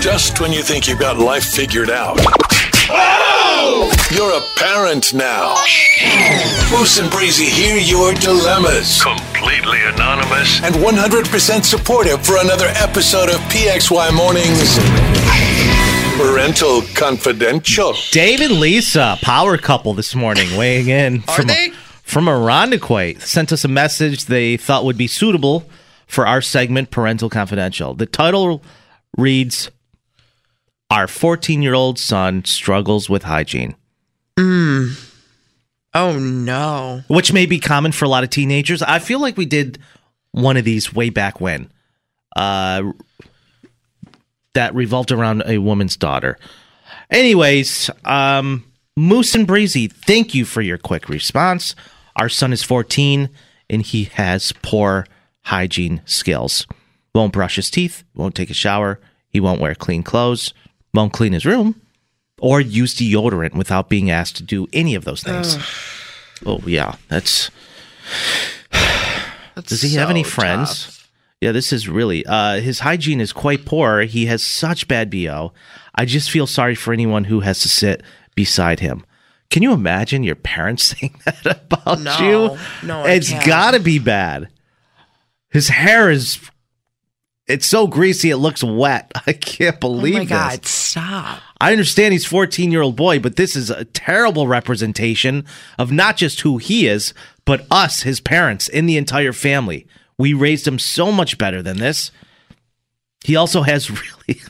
Just when you think you've got life figured out. You're a parent now. Moose and Breezy hear your dilemmas. Completely anonymous and 100% supportive for another episode of PXY Mornings. Parental Confidential. Dave and Lisa, power couple this morning, weighing in Are from they? from Irondequoit. Sent us a message they thought would be suitable for our segment, Parental Confidential. The title reads, "Our 14-year-old son struggles with hygiene," Oh no. which may be common for a lot of teenagers. I feel like we did one of these way back when. Uh, that revolved around a woman's daughter. Anyways, um, Moose and Breezy, thank you for your quick response. Our son is 14 and he has poor hygiene skills. Won't brush his teeth, won't take a shower, he won't wear clean clothes, won't clean his room, or use deodorant without being asked to do any of those things. Oh, yeah, that's. That's Does he have any friends? tough. Yeah, this is really uh his hygiene is quite poor. He has such bad BO. I just feel sorry for anyone who has to sit beside him. Can you imagine your parents saying that about No. you? No, it's got to be bad. His hair is it's so greasy it looks wet. I can't believe Oh my this. god, stop. I understand he's 14 year old boy, but this is a terrible representation of not just who he is, but us, his parents, and the entire family. We raised him so much better than this. He also has really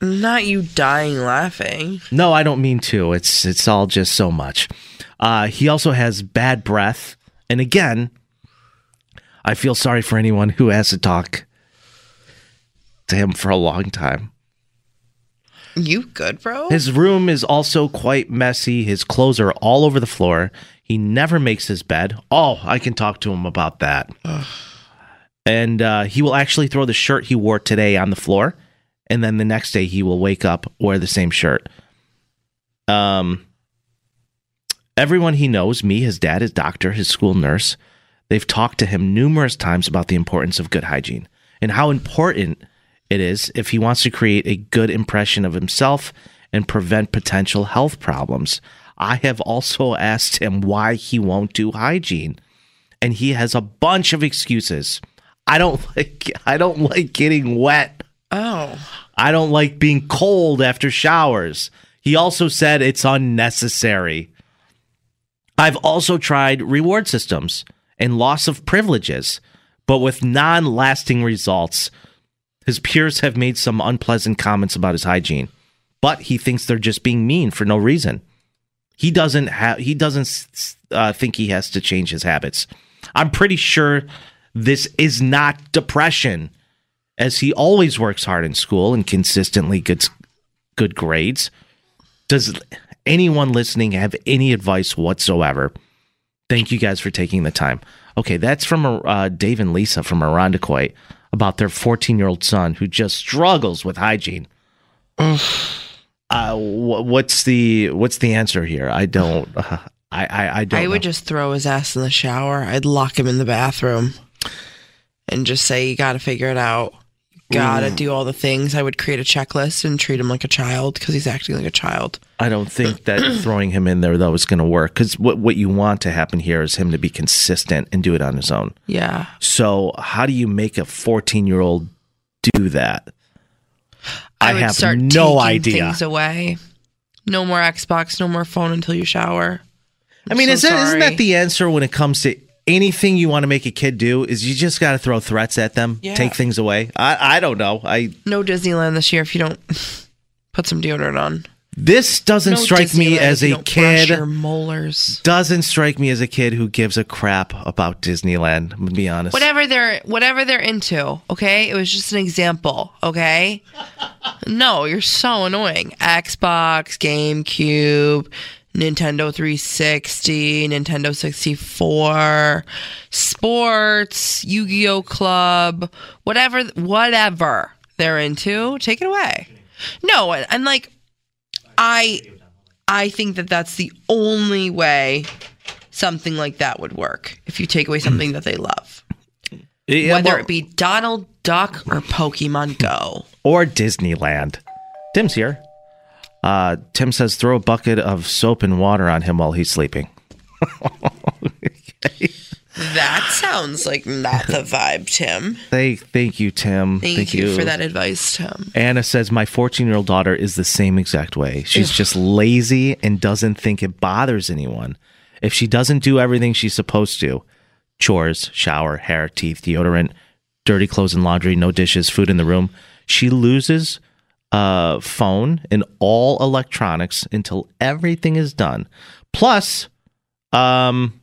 Not you dying laughing. no, I don't mean to. It's it's all just so much. Uh, he also has bad breath, and again, I feel sorry for anyone who has to talk to him for a long time. You good, bro? His room is also quite messy. His clothes are all over the floor. He never makes his bed. Oh, I can talk to him about that. and uh, he will actually throw the shirt he wore today on the floor, and then the next day he will wake up wear the same shirt. Um, everyone he knows, me, his dad, his doctor, his school nurse, they've talked to him numerous times about the importance of good hygiene and how important it is if he wants to create a good impression of himself and prevent potential health problems. I have also asked him why he won't do hygiene, and he has a bunch of excuses. I don't like I don't like getting wet. oh. I don't like being cold after showers. He also said it's unnecessary. I've also tried reward systems and loss of privileges, but with non lasting results. His peers have made some unpleasant comments about his hygiene, but he thinks they're just being mean for no reason. He doesn't have he doesn't uh, think he has to change his habits. I'm pretty sure this is not depression as he always works hard in school and consistently gets good grades. Does anyone listening have any advice whatsoever? Thank you guys for taking the time. Okay, that's from uh, Dave and Lisa from Irondequoit about their 14 year old son who just struggles with hygiene. uh, wh- what's the what's the answer here? I don't. Uh, I I, I don't. I would know. just throw his ass in the shower. I'd lock him in the bathroom and just say, You gotta figure it out. Gotta mm. do all the things. I would create a checklist and treat him like a child because he's acting like a child. I don't think that throwing him in there though is going to work because what what you want to happen here is him to be consistent and do it on his own. Yeah. So how do you make a 14 year old do that? I, would have start no idea. things away. No more Xbox, no more phone until you shower. I mean, so is that, isn't that the answer when it comes to anything you want to make a kid do? Is you just got to throw threats at them, Yeah. take things away? I, I don't know. I No Disneyland this year if you don't put some deodorant on. this doesn't No strike me as a kid. your molars. Doesn't strike me as a kid who gives a crap about Disneyland. I'm gonna be honest. Whatever they're whatever they're into, okay? It was just an example, okay? No, you're so annoying. Xbox, GameCube, Nintendo 360, Nintendo 64, sports, Yu-Gi-Oh Club, whatever whatever they're into, take it away. No, and, and like I I think that that's the only way something like that would work if you take away something that they love. Yeah, Whether well- it be Donald Duck or Pokemon Go. or Disneyland. Tim's here. Uh, Tim says throw a bucket of soap and water on him while he's sleeping. That sounds like not the vibe, Tim. Thank, thank you, Tim. Thank, you, for that advice, Tim. Anna says my 14 year old daughter is the same exact way. She's just lazy and doesn't think it bothers anyone. If she doesn't do everything she's supposed to chores, shower, hair, teeth, deodorant, dirty clothes and laundry, no dishes, food in the room she loses uh, phone and all electronics until everything is done. Plus, um,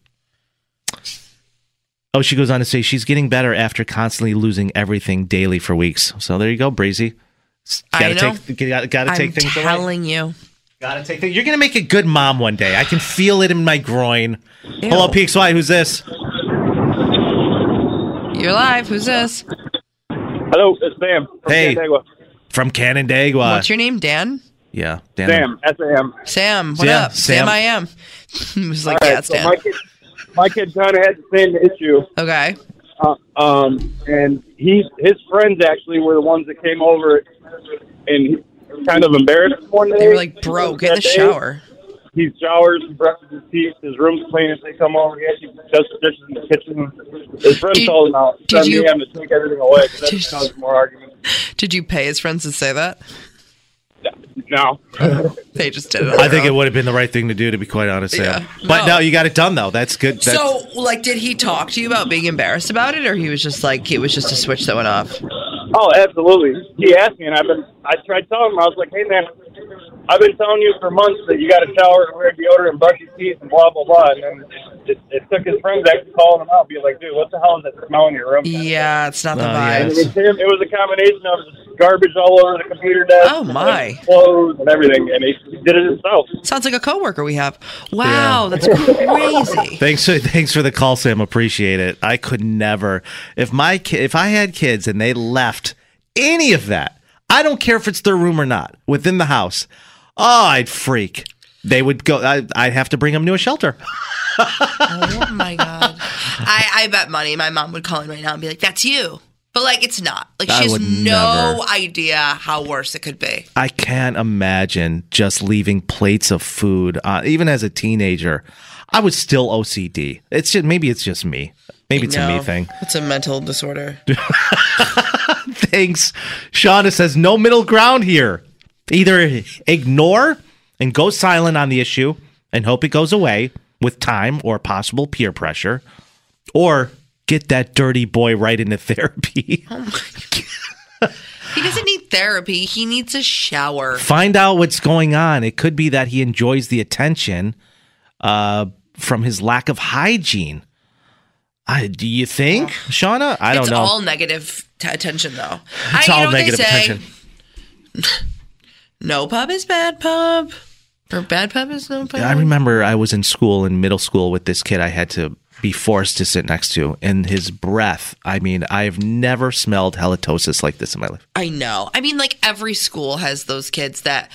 Oh, she goes on to say she's getting better after constantly losing everything daily for weeks. So there you go, Breezy. I Gotta know. take, gotta, gotta I'm take things away. telling you. Gotta take things. You're gonna make a good mom one day. I can feel it in my groin. Ew. Hello, PXY. Who's this? You're live. Who's this? Hello, it's Sam. From Hey. Canandaigua. From Canandaigua. What's your name? Dan? Yeah, Dan. Sam, S A M. Sam. What Sam, up? Sam. Sam, I am. it was like, All yeah, right, it's so Dan. my kid, my kid kind of had the same issue. Okay. Uh, um, and he, his friends actually were the ones that came over, and kind of embarrassed one day. They were like, bro, get in the day, shower. He showers, he brushes his teeth, his room's clean. If they come over, he actually does the dishes in the kitchen. His friends Did- told him out. did Instead of you- me having to take everything away, 'cause that Did- causes more arguments. Did you pay his friends to say that? No. They just did it. I think their it would have been the right thing to do, to be quite honest, Sam. Yeah. But No. no, you got it done though. That's good. That's, So, like, did he talk to you about being embarrassed about it, or he was just like, it was just a switch that went off? Oh, absolutely. He asked me, and I've been. I tried telling him. I was like, "Hey, man, I've been telling you for months that you got to shower and wear deodorant and brush your teeth and blah blah blah." And then it, it took his friends actually calling him out, be like, "Dude, what the hell is that smell in your room?" Yeah, it's not the Oh, vibe. it was him. It was a combination of garbage all over the computer desk. Oh, my. and Clothes and everything, and he did it himself. Sounds like a coworker we have. Wow, that's crazy. Thanks, for, thanks for the call, Sam. Appreciate it. I could never, if my ki- if I had kids and they left any of that, I don't care if it's their room or not, within the house. Oh, I'd freak. They would go. I, I'd have to bring them to a shelter. Oh my god. I, I bet money my mom would call in right now and be like, "That's you," but like it's not. Like I she has no never. idea how worse it could be. I can't imagine just leaving plates of food. Uh, even as a teenager, I was still OCD. It's just maybe it's just me. Maybe it's a me thing. It's a mental disorder. Thanks. Shauna says no middle ground here. Either ignore and go silent on the issue and hope it goes away with time or possible peer pressure, or get that dirty boy right into therapy. He doesn't need therapy. He needs a shower. Find out what's going on. It could be that he enjoys the attention uh, from his lack of hygiene. I, do you think, Shauna? I don't it's know. all negative t- attention, though. it's I, all know what they negative attention. No pub is bad pub, or bad pub is no pub. I remember I was in school in middle school with this kid I had to be forced to sit next to, and his breath. I mean, I've never smelled halitosis like this in my life. I know. I mean, like every school has those kids that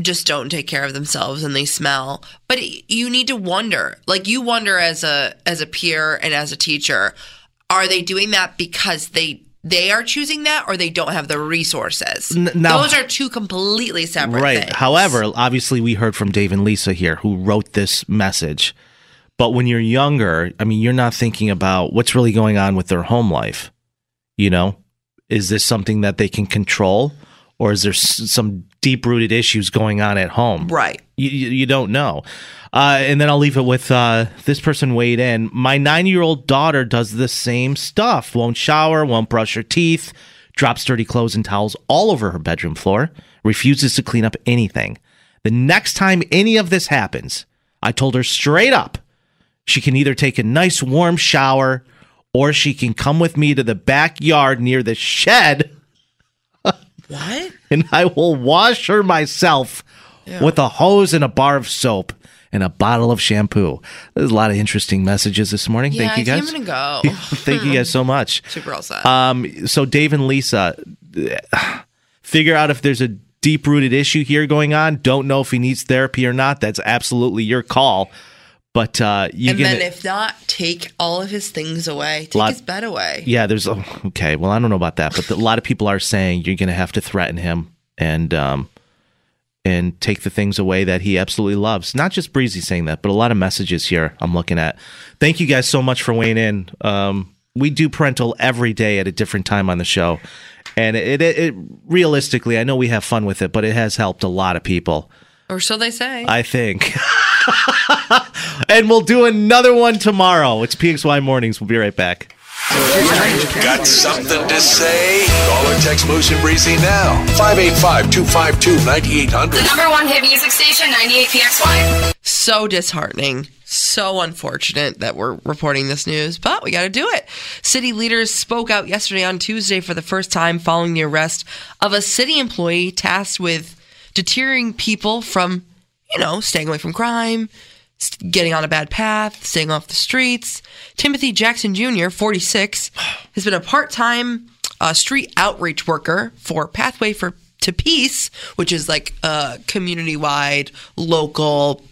just don't take care of themselves and they smell. But it- you need to wonder. Like you wonder as a as a peer and as a teacher, are they doing that because they they are choosing that or they don't have the resources? Now- those are two completely separate right. things. However, obviously, we heard from Dave and Lisa here who wrote this message. But when you're younger, I mean, you're not thinking about what's really going on with their home life. You know, is this something that they can control? or is there s- some deep rooted issues going on at home? Right. You, you, you don't know. Uh, and then I'll leave it with uh, this person weighed in. My nine year old daughter does the same stuff won't shower, won't brush her teeth, drops dirty clothes and towels all over her bedroom floor, refuses to clean up anything. The next time any of this happens, I told her straight up she can either take a nice warm shower or she can come with me to the backyard near the shed What? and I will wash her myself with a hose and a bar of soap and a bottle of shampoo. There's a lot of interesting messages this morning. Yeah, Thank you guys. I'm gonna go. Thank you guys so much. Super all set. Um, so Dave and Lisa, figure out if there's a deep rooted issue here going on. Don't know if he needs therapy or not. That's absolutely your call. But uh, you and then if not, take all of his things away. Take Lot- his bed away. yeah, there's a, okay. Well, I don't know about that, but a lot of people are saying you're going to have to threaten him and um and take the things away that he absolutely loves. Not just Breezy saying that, but a lot of messages here I'm looking at. Thank you guys so much for weighing in. Um, we do parental every day at a different time on the show, and it, it, it realistically, I know we have fun with it, but it has helped a lot of people. Or so they say. I think. and we'll do another one tomorrow. It's PXY Mornings. We'll be right back. Got something to say? Call or text Moose and Breezy now. 585 252 9800. The number one hit music station, 98PXY. so disheartening. So unfortunate that we're reporting this news, but we got to do it. City leaders spoke out yesterday on Tuesday for the first time following the arrest of a city employee tasked with deterring people from, you know, staying away from crime, s- getting on a bad path, staying off the streets. Timothy Jackson Jr., 46, has been a part time uh, street outreach worker for Pathway for to Peace, which is like a community wide, local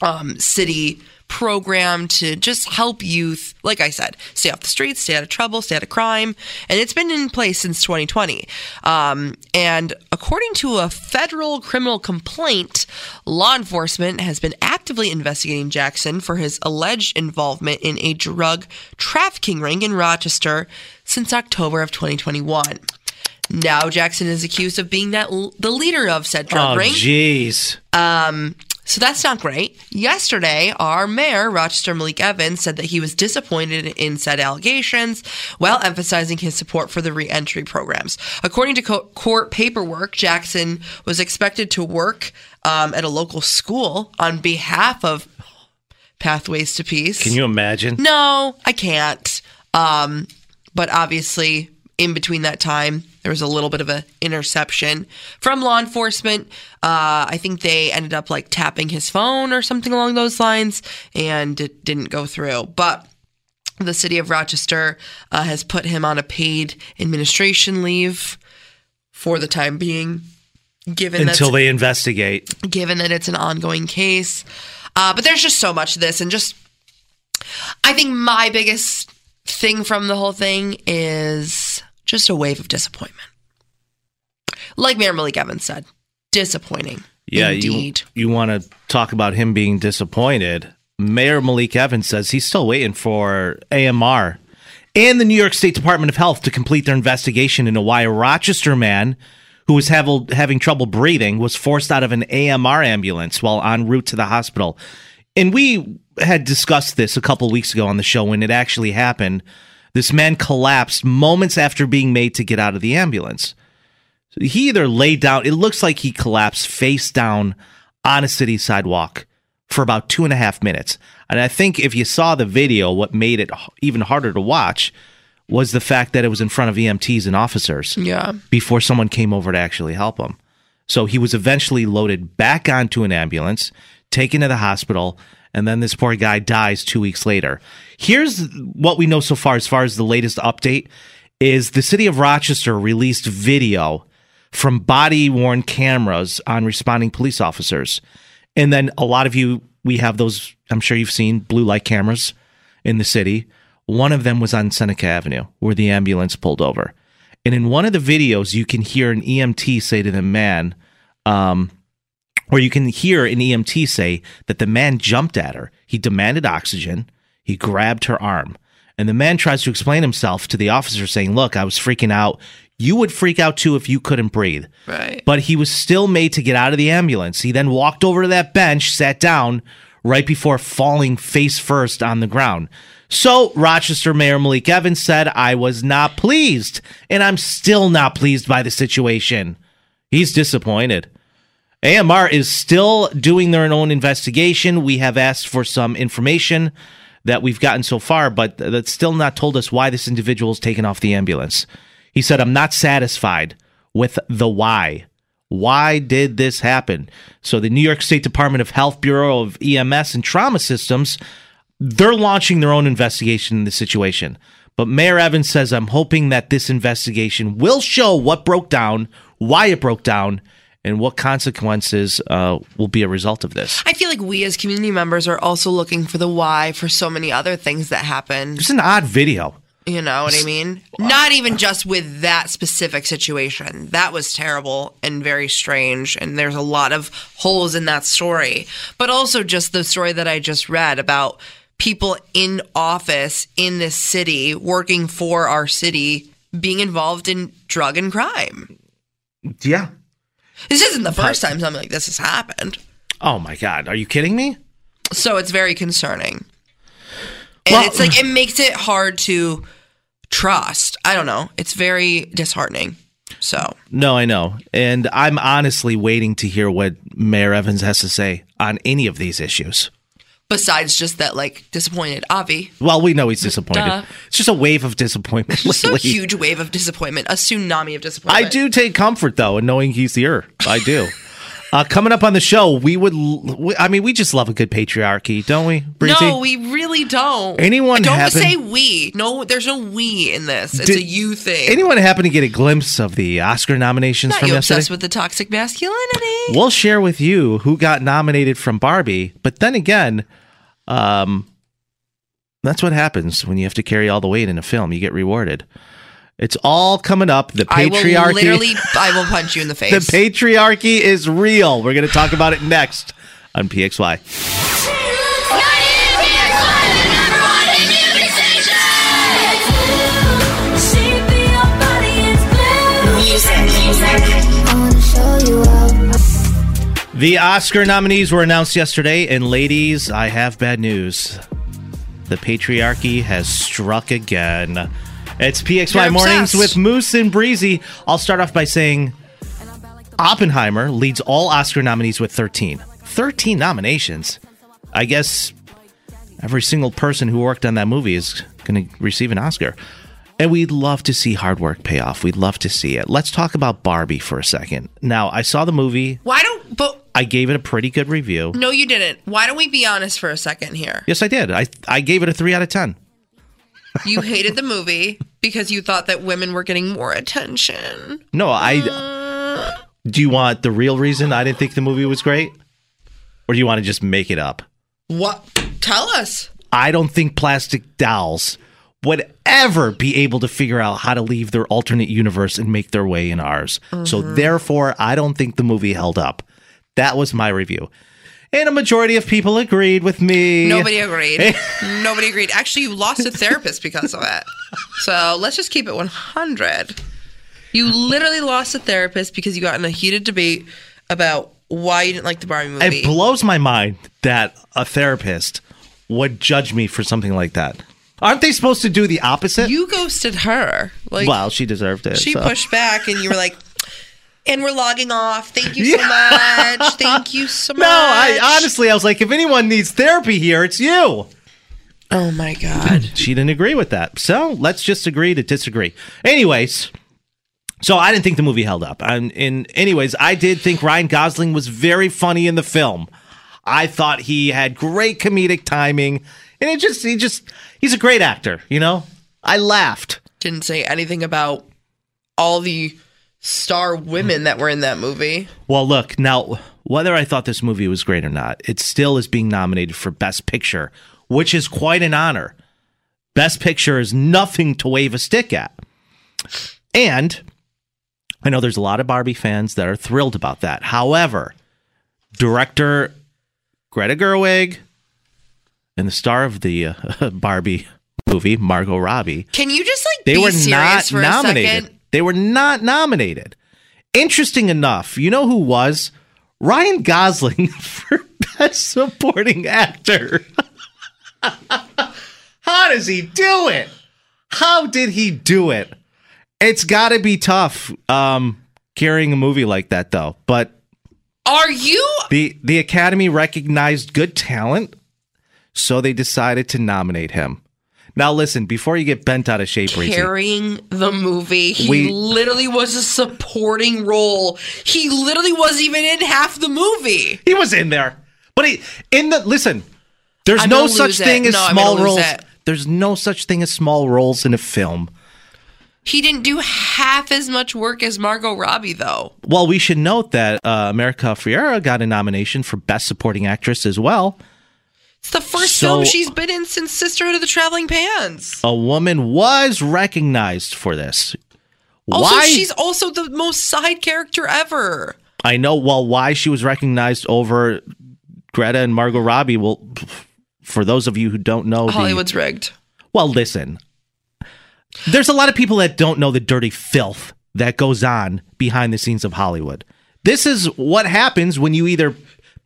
um, city program to just help youth, like I said, stay off the streets, stay out of trouble, stay out of crime. And it's been in place since 2020. Um, and according to a federal criminal complaint, law enforcement has been actively investigating Jackson for his alleged involvement in a drug trafficking ring in Rochester since October of 2021. Now Jackson is accused of being that the leader of said drug Oh, ring. jeez. Um, so that's not great. Yesterday, our mayor, Rochester Malik Evans, said that he was disappointed in said allegations while emphasizing his support for the reentry programs. According to co- court paperwork, Jackson was expected to work um, at a local school on behalf of Pathways to Peace. Can you imagine? No, I can't. Um, but obviously, in between that time, there was a little bit of a interception from law enforcement. Uh, I think they ended up like tapping his phone or something along those lines, and it didn't go through. But the city of Rochester uh, has put him on a paid administration leave for the time being, given Until they investigate. given that it's an ongoing case. Uh, but there's just so much to this, and just I think my biggest thing from the whole thing is just a wave of disappointment. Like Mayor Malik Evans said, disappointing. Yeah, indeed. you you want to talk about him being disappointed. Mayor Malik Evans says he's still waiting for AMR and the New York State Department of Health to complete their investigation into why a Rochester man who was hav- having trouble breathing was forced out of an AMR ambulance while en route to the hospital. And we had discussed this a couple weeks ago on the show when it actually happened. This man collapsed moments after being made to get out of the ambulance. So He either laid down, it looks like he collapsed face down on a city sidewalk for about two and a half minutes. And I think if you saw the video, what made it even harder to watch was the fact that it was in front of EMTs and officers Yeah. before someone came over to actually help him. So he was eventually loaded back onto an ambulance, taken to the hospital, and then this poor guy dies two weeks later. Here's what we know so far as far as the latest update is the city of Rochester released video from body worn cameras on responding police officers. And then a lot of you, we have those, I'm sure you've seen blue light cameras in the city. One of them was on Seneca Avenue where the ambulance pulled over. And in one of the videos, you can hear an EMT say to the man, um, or you can hear an EMT say that the man jumped at her. He demanded oxygen. He grabbed her arm. And the man tries to explain himself to the officer, saying, Look, I was freaking out. You would freak out too if you couldn't breathe. Right. But he was still made to get out of the ambulance. He then walked over to that bench, sat down right before falling face first on the ground. So, Rochester Mayor Malik Evans said, I was not pleased, and I'm still not pleased by the situation. He's disappointed. AMR is still doing their own investigation. We have asked for some information that we've gotten so far, but that's still not told us why this individual is taken off the ambulance. He said, I'm not satisfied with the why. Why did this happen? So, the New York State Department of Health Bureau of EMS and Trauma Systems, they're launching their own investigation in the situation. But Mayor Evans says, I'm hoping that this investigation will show what broke down, why it broke down, and what consequences uh, will be a result of this. I feel like we as community members are also looking for the why for so many other things that happen. It's an odd video. You know what I mean? Not even just with that specific situation. That was terrible and very strange. And there's a lot of holes in that story. But also just the story that I just read about people in office in this city working for our city being involved in drug and crime. Yeah. This isn't the first time something like this has happened. Oh my God. Are you kidding me? So it's very concerning. And Well- it's like it makes it hard to trust. I don't know. It's very disheartening. So No, I know. And I'm honestly waiting to hear what Mayor Evans has to say on any of these issues. Besides just that like disappointed Avi. Well, we know he's disappointed. Duh. It's just a wave of disappointment. Just a huge wave of disappointment, a tsunami of disappointment. I do take comfort though in knowing he's here. I do. uh, coming up on the show, we would. we- I mean, we just love a good patriarchy, don't we, Breezy? No, we really don't. Anyone Don't happen- say we. No, there's no we in this. It's Did a you thing. Anyone happen to get a glimpse of the Oscar nominations Not from you yesterday? obsessed with the toxic masculinity. We'll share with you who got nominated from Barbie, but then again, um, that's what happens when you have to carry all the weight in a film. You get rewarded. It's all coming up. The I will patriarchy. literally, I will punch you in the face. the patriarchy is real. We're going to talk about it next on PXY. The Oscar nominees were announced yesterday, and ladies, I have bad news. The patriarchy has struck again. It's PXY Mornings with Moose and Breezy. I'll start off by saying Oppenheimer leads all Oscar nominees with 13. 13 nominations. I guess every single person who worked on that movie is going to receive an Oscar. And we'd love to see hard work pay off. We'd love to see it. Let's talk about Barbie for a second. Now, I saw the movie. Why don't? But I gave it a pretty good review. no, you didn't. Why don't we be honest for a second here? Yes, I did. I I gave it a three out of ten. You hated the movie because you thought that women were getting more attention. No, I. Uh. Do you want the real reason I didn't think the movie was great, or do you want to just make it up? What? Tell us. I don't think plastic dolls would ever be able to figure out how to leave their alternate universe and make their way in ours. So Mhm. therefore, I don't think the movie held up. That was my review. And a majority of people agreed with me. Nobody agreed. Nobody agreed. Actually, you lost a therapist because of it. So let's just keep it 100. You literally lost a therapist because you got in a heated debate about why you didn't like the Barbie movie. It blows my mind that a therapist would judge me for something like that. Aren't they supposed to do the opposite? you ghosted her. Like, well, she deserved it. she so. pushed back, and you were like, "And we're logging off. Thank you so much. Thank you so much." No, I honestly, I was like, if anyone needs therapy here, it's you. Oh my god. She didn't agree with that. So let's just agree to disagree. Anyways, so I didn't think the movie held up. And in anyways, I did think Ryan Gosling was very funny in the film. I thought he had great comedic timing, and it just he just he's a great actor. You know, I laughed. Didn't say anything about all the star women that were in that movie. Well, look, now, whether I thought this movie was great or not, it still is being nominated for Best Picture, which is quite an honor. Best Picture is nothing to wave a stick at. And I know there's a lot of Barbie fans that are thrilled about that. However, director Greta Gerwig and the star of the uh, Barbie movie, Margot Robbie. Can you just like They be were serious not nominated. They were not nominated. Interesting enough, you know who was? Ryan Gosling for Best Supporting Actor. How does he do it? How did he do it? It's got to be tough um, carrying a movie like that, though. But Are you the the Academy recognized good talent, so they decided to nominate him. Now, listen, before you get bent out of shape, carrying the movie? He We- literally was a supporting role. He literally wasn't even in half the movie. he was in there, but he in the listen. There's I'm no such lose it. thing as No, small roles. it. There's no such thing as small roles in a film. He didn't do half as much work as Margot Robbie, though. Well, we should note that uh, America Ferrera got a nomination for Best Supporting Actress as well. It's the first So- film she's been in since Sisterhood of the Traveling Pants. A woman was recognized for this. Also, Why? she's also the most side character ever. I know. Well, why she was recognized over Greta and Margot Robbie? Well, for those of you who don't know, the- Hollywood's rigged. well, listen. There's a lot of people that don't know the dirty filth that goes on behind the scenes of Hollywood. This is what happens when you either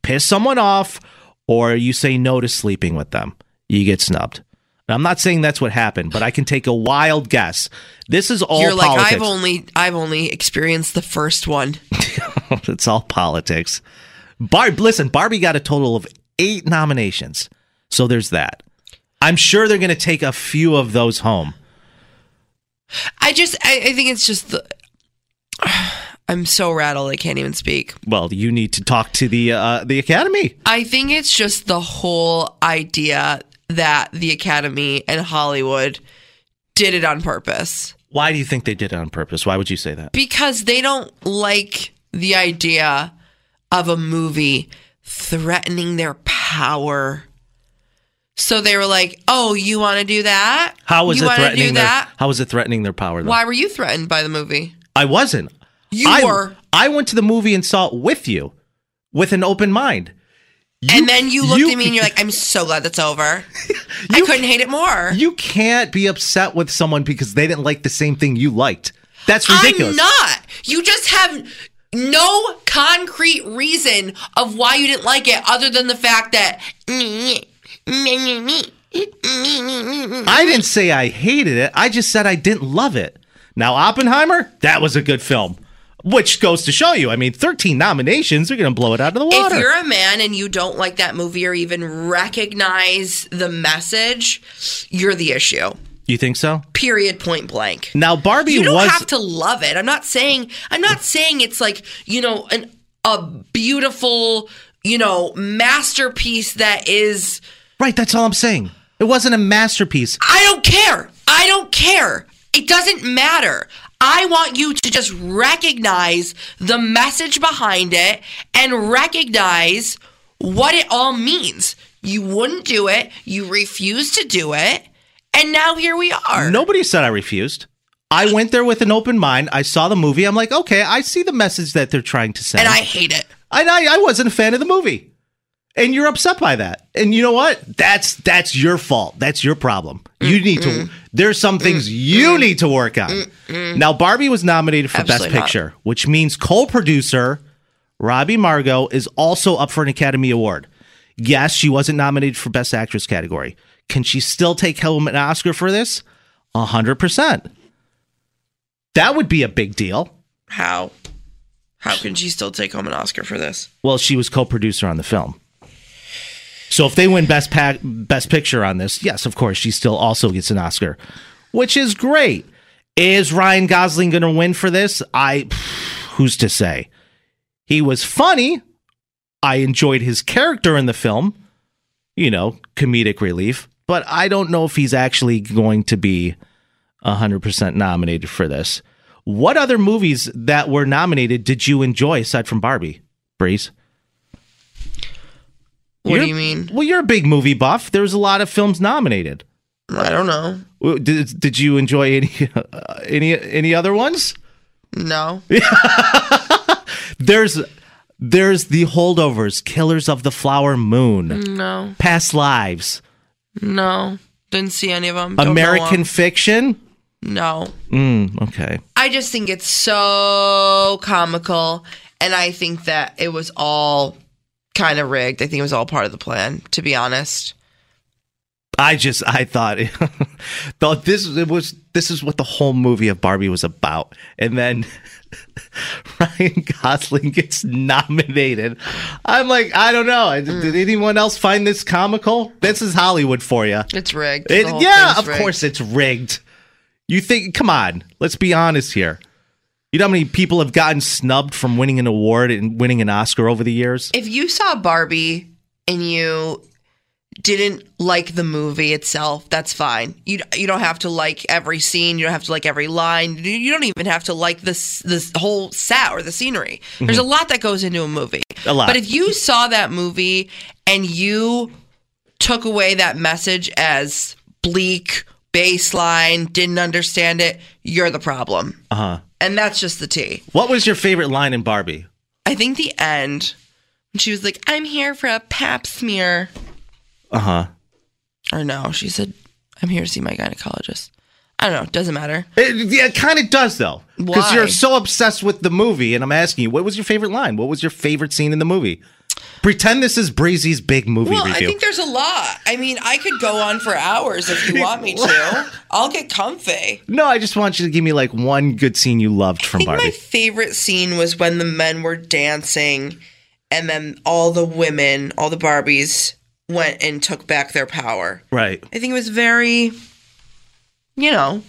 piss someone off or you say no to sleeping with them. You get snubbed. And I'm not saying that's what happened, but I can take a wild guess. This is all You're like politics. I've only I've only experienced the first one. it's all politics. Barb, listen, Barbie got a total of eight nominations. So there's that. I'm sure they're going to take a few of those home. I just I, I think it's just the I'm so rattled I can't even speak. Well, you need to talk to the uh, the Academy. I think it's just the whole idea that the Academy and Hollywood did it on purpose Why do you think they did it on purpose? Why would you say that? because they don't like the idea of a movie threatening their power. So they were like, "Oh, you want to do that? How was you it threatening do their, that? How was it threatening their power? Though? Why were you threatened by the movie? I wasn't. You I, were. I went to the movie and saw it with you, with an open mind. and then you looked you at me and you're like, "I'm so glad that's over. I couldn't hate it more." You can't be upset with someone because they didn't like the same thing you liked. That's ridiculous. I'm not. You just have no concrete reason of why you didn't like it other than the fact that I didn't say I hated it. I just said I didn't love it. Now, Oppenheimer, that was a good film, which goes to show you. I mean, 13 nominations, they're going to blow it out of the water. If you're a man and you don't like that movie or even recognize the message, you're the issue. you think so? Period. Point blank. Now, Barbie you don't was. have to love it. I'm not saying. I'm not saying it's like you know an a beautiful you know masterpiece that is. right, that's all I'm saying. It wasn't a masterpiece. I don't care. I don't care. It doesn't matter. I want you to just recognize the message behind it and recognize what it all means. You wouldn't do it. You refused to do it. And now here we are. Nobody said I refused. I went there with an open mind. I saw the movie. I'm like, okay, I see the message that they're trying to send. And I hate it. And I, I wasn't a fan of the movie. And you're upset by that. And you know what? That's that's your fault. That's your problem. You mm, need to mm. there's some things mm, you need to work on. Now Barbie was nominated for Absolutely Best not. Picture, which means co-producer Robbie Margot is also up for an Academy Award. Yes, she wasn't nominated for Best Actress category. Can she still take home an Oscar for this? A hundred percent. That would be a big deal. How? How can she still take home an Oscar for this? Well, she was co-producer on the film. So if they win best pa- best picture on this, yes, of course, she still also gets an Oscar, which is great. Is Ryan Gosling going to win for this? I who's to say? He was funny. I enjoyed his character in the film. You know, comedic relief, but I don't know if he's actually going to be 100% nominated for this. What other movies that were nominated did you enjoy aside from Barbie, Breeze? What You're- do you mean? Well, you're a big movie buff. There's a lot of films nominated. I don't know. Did, did you enjoy any uh, any any other ones? No. There's there's the holdovers, Killers of the Flower Moon, No. Past Lives. No. Didn't see any of them. Don't American 'em. Fiction. No. Mm, okay. I just think it's so comical, and I think that it was all kind of rigged. I think it was all part of the plan, to be honest. I just I thought thought this it was this is what the whole movie of Barbie was about, and then Ryan Gosling gets nominated. I'm like, I don't know. Did mm. anyone else find this comical? This is Hollywood for you. It's rigged. It- yeah, of rigged. course it's rigged. You think? Come on, let's be honest here. You know how many people have gotten snubbed from winning an award and winning an Oscar over the years? If you saw Barbie and you didn't like the movie itself, that's fine. You you don't have to like every scene. You don't have to like every line. You- don't even have to like this this whole set or the scenery. There's mm-hmm. a lot that goes into a movie. A lot. But if you saw that movie and you took away that message as bleak baseline, didn't understand it, you're the problem. Uh huh. And that's just the T. What was your favorite line in Barbie? I think the end when she was like, "I'm here for a pap smear," Uh huh. or no, she said, "I'm here to see my gynecologist." I don't know. Doesn't matter. It, yeah, it kind of does though, because Why? you're so obsessed with the movie. And I'm asking you, what was your favorite line? What was your favorite scene in the movie? Pretend this is Breezy's big movie Well, I think there's a lot. I mean, I could go on for hours if you want me to. I'll get comfy. no, I just want you to give me like one good scene you loved I from think Barbie. my favorite scene was when the men were dancing, and then all the women, all the Barbies, went and took back their power. right. I think it was very, you know,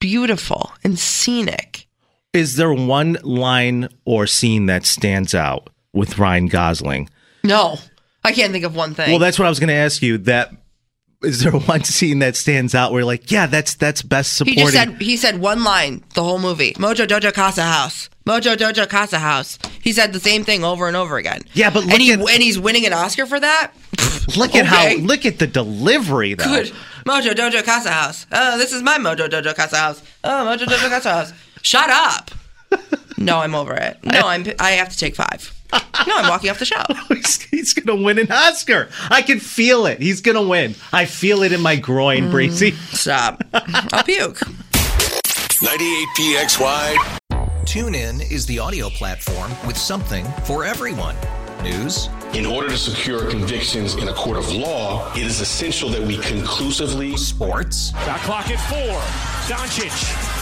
beautiful and scenic. Is there one line or scene that stands out with Ryan Gosling? No, I can't think of one thing. Well, that's what I was going to ask you. That is there one scene that stands out where you're like, yeah, that's that's best supporting. he just said he said one line the whole movie. Mojo Dojo Casa House. Mojo Dojo Casa House. He said the same thing over and over again. Yeah, but look and, he, at- and he's winning an Oscar for that. look at how look at the delivery though. Good. Mojo Dojo Casa House. Oh, this is my Mojo Dojo Casa House. Oh, Mojo Dojo Casa House. Shut up. No, I'm over it. No, I'm. I have to take five. No, I'm walking off the show. he's, he's gonna win an Oscar. I can feel it. He's gonna win. I feel it in my groin, Mm. Breezy. Stop. I'll puke. 98 PXY. TuneIn is the audio platform with something for everyone. News, In order to secure convictions in a court of law, it is essential that we conclusively sports, Shot clock at four. Doncic.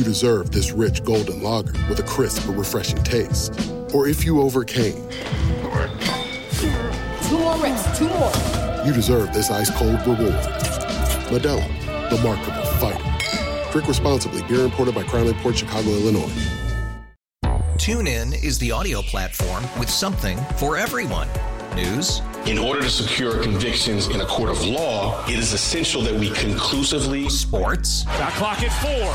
you deserve this rich golden lager with a crisp but refreshing taste. Or if you overcame, Two more reps, two more. you deserve this ice cold reward. Modelo, the mark of a fighter. Drink responsibly. Beer imported by Crown Imports Chicago, Illinois. TuneIn is the audio platform with something for everyone. News, In order to secure convictions in a court of law, it is essential that we conclusively sports, Shot clock at four.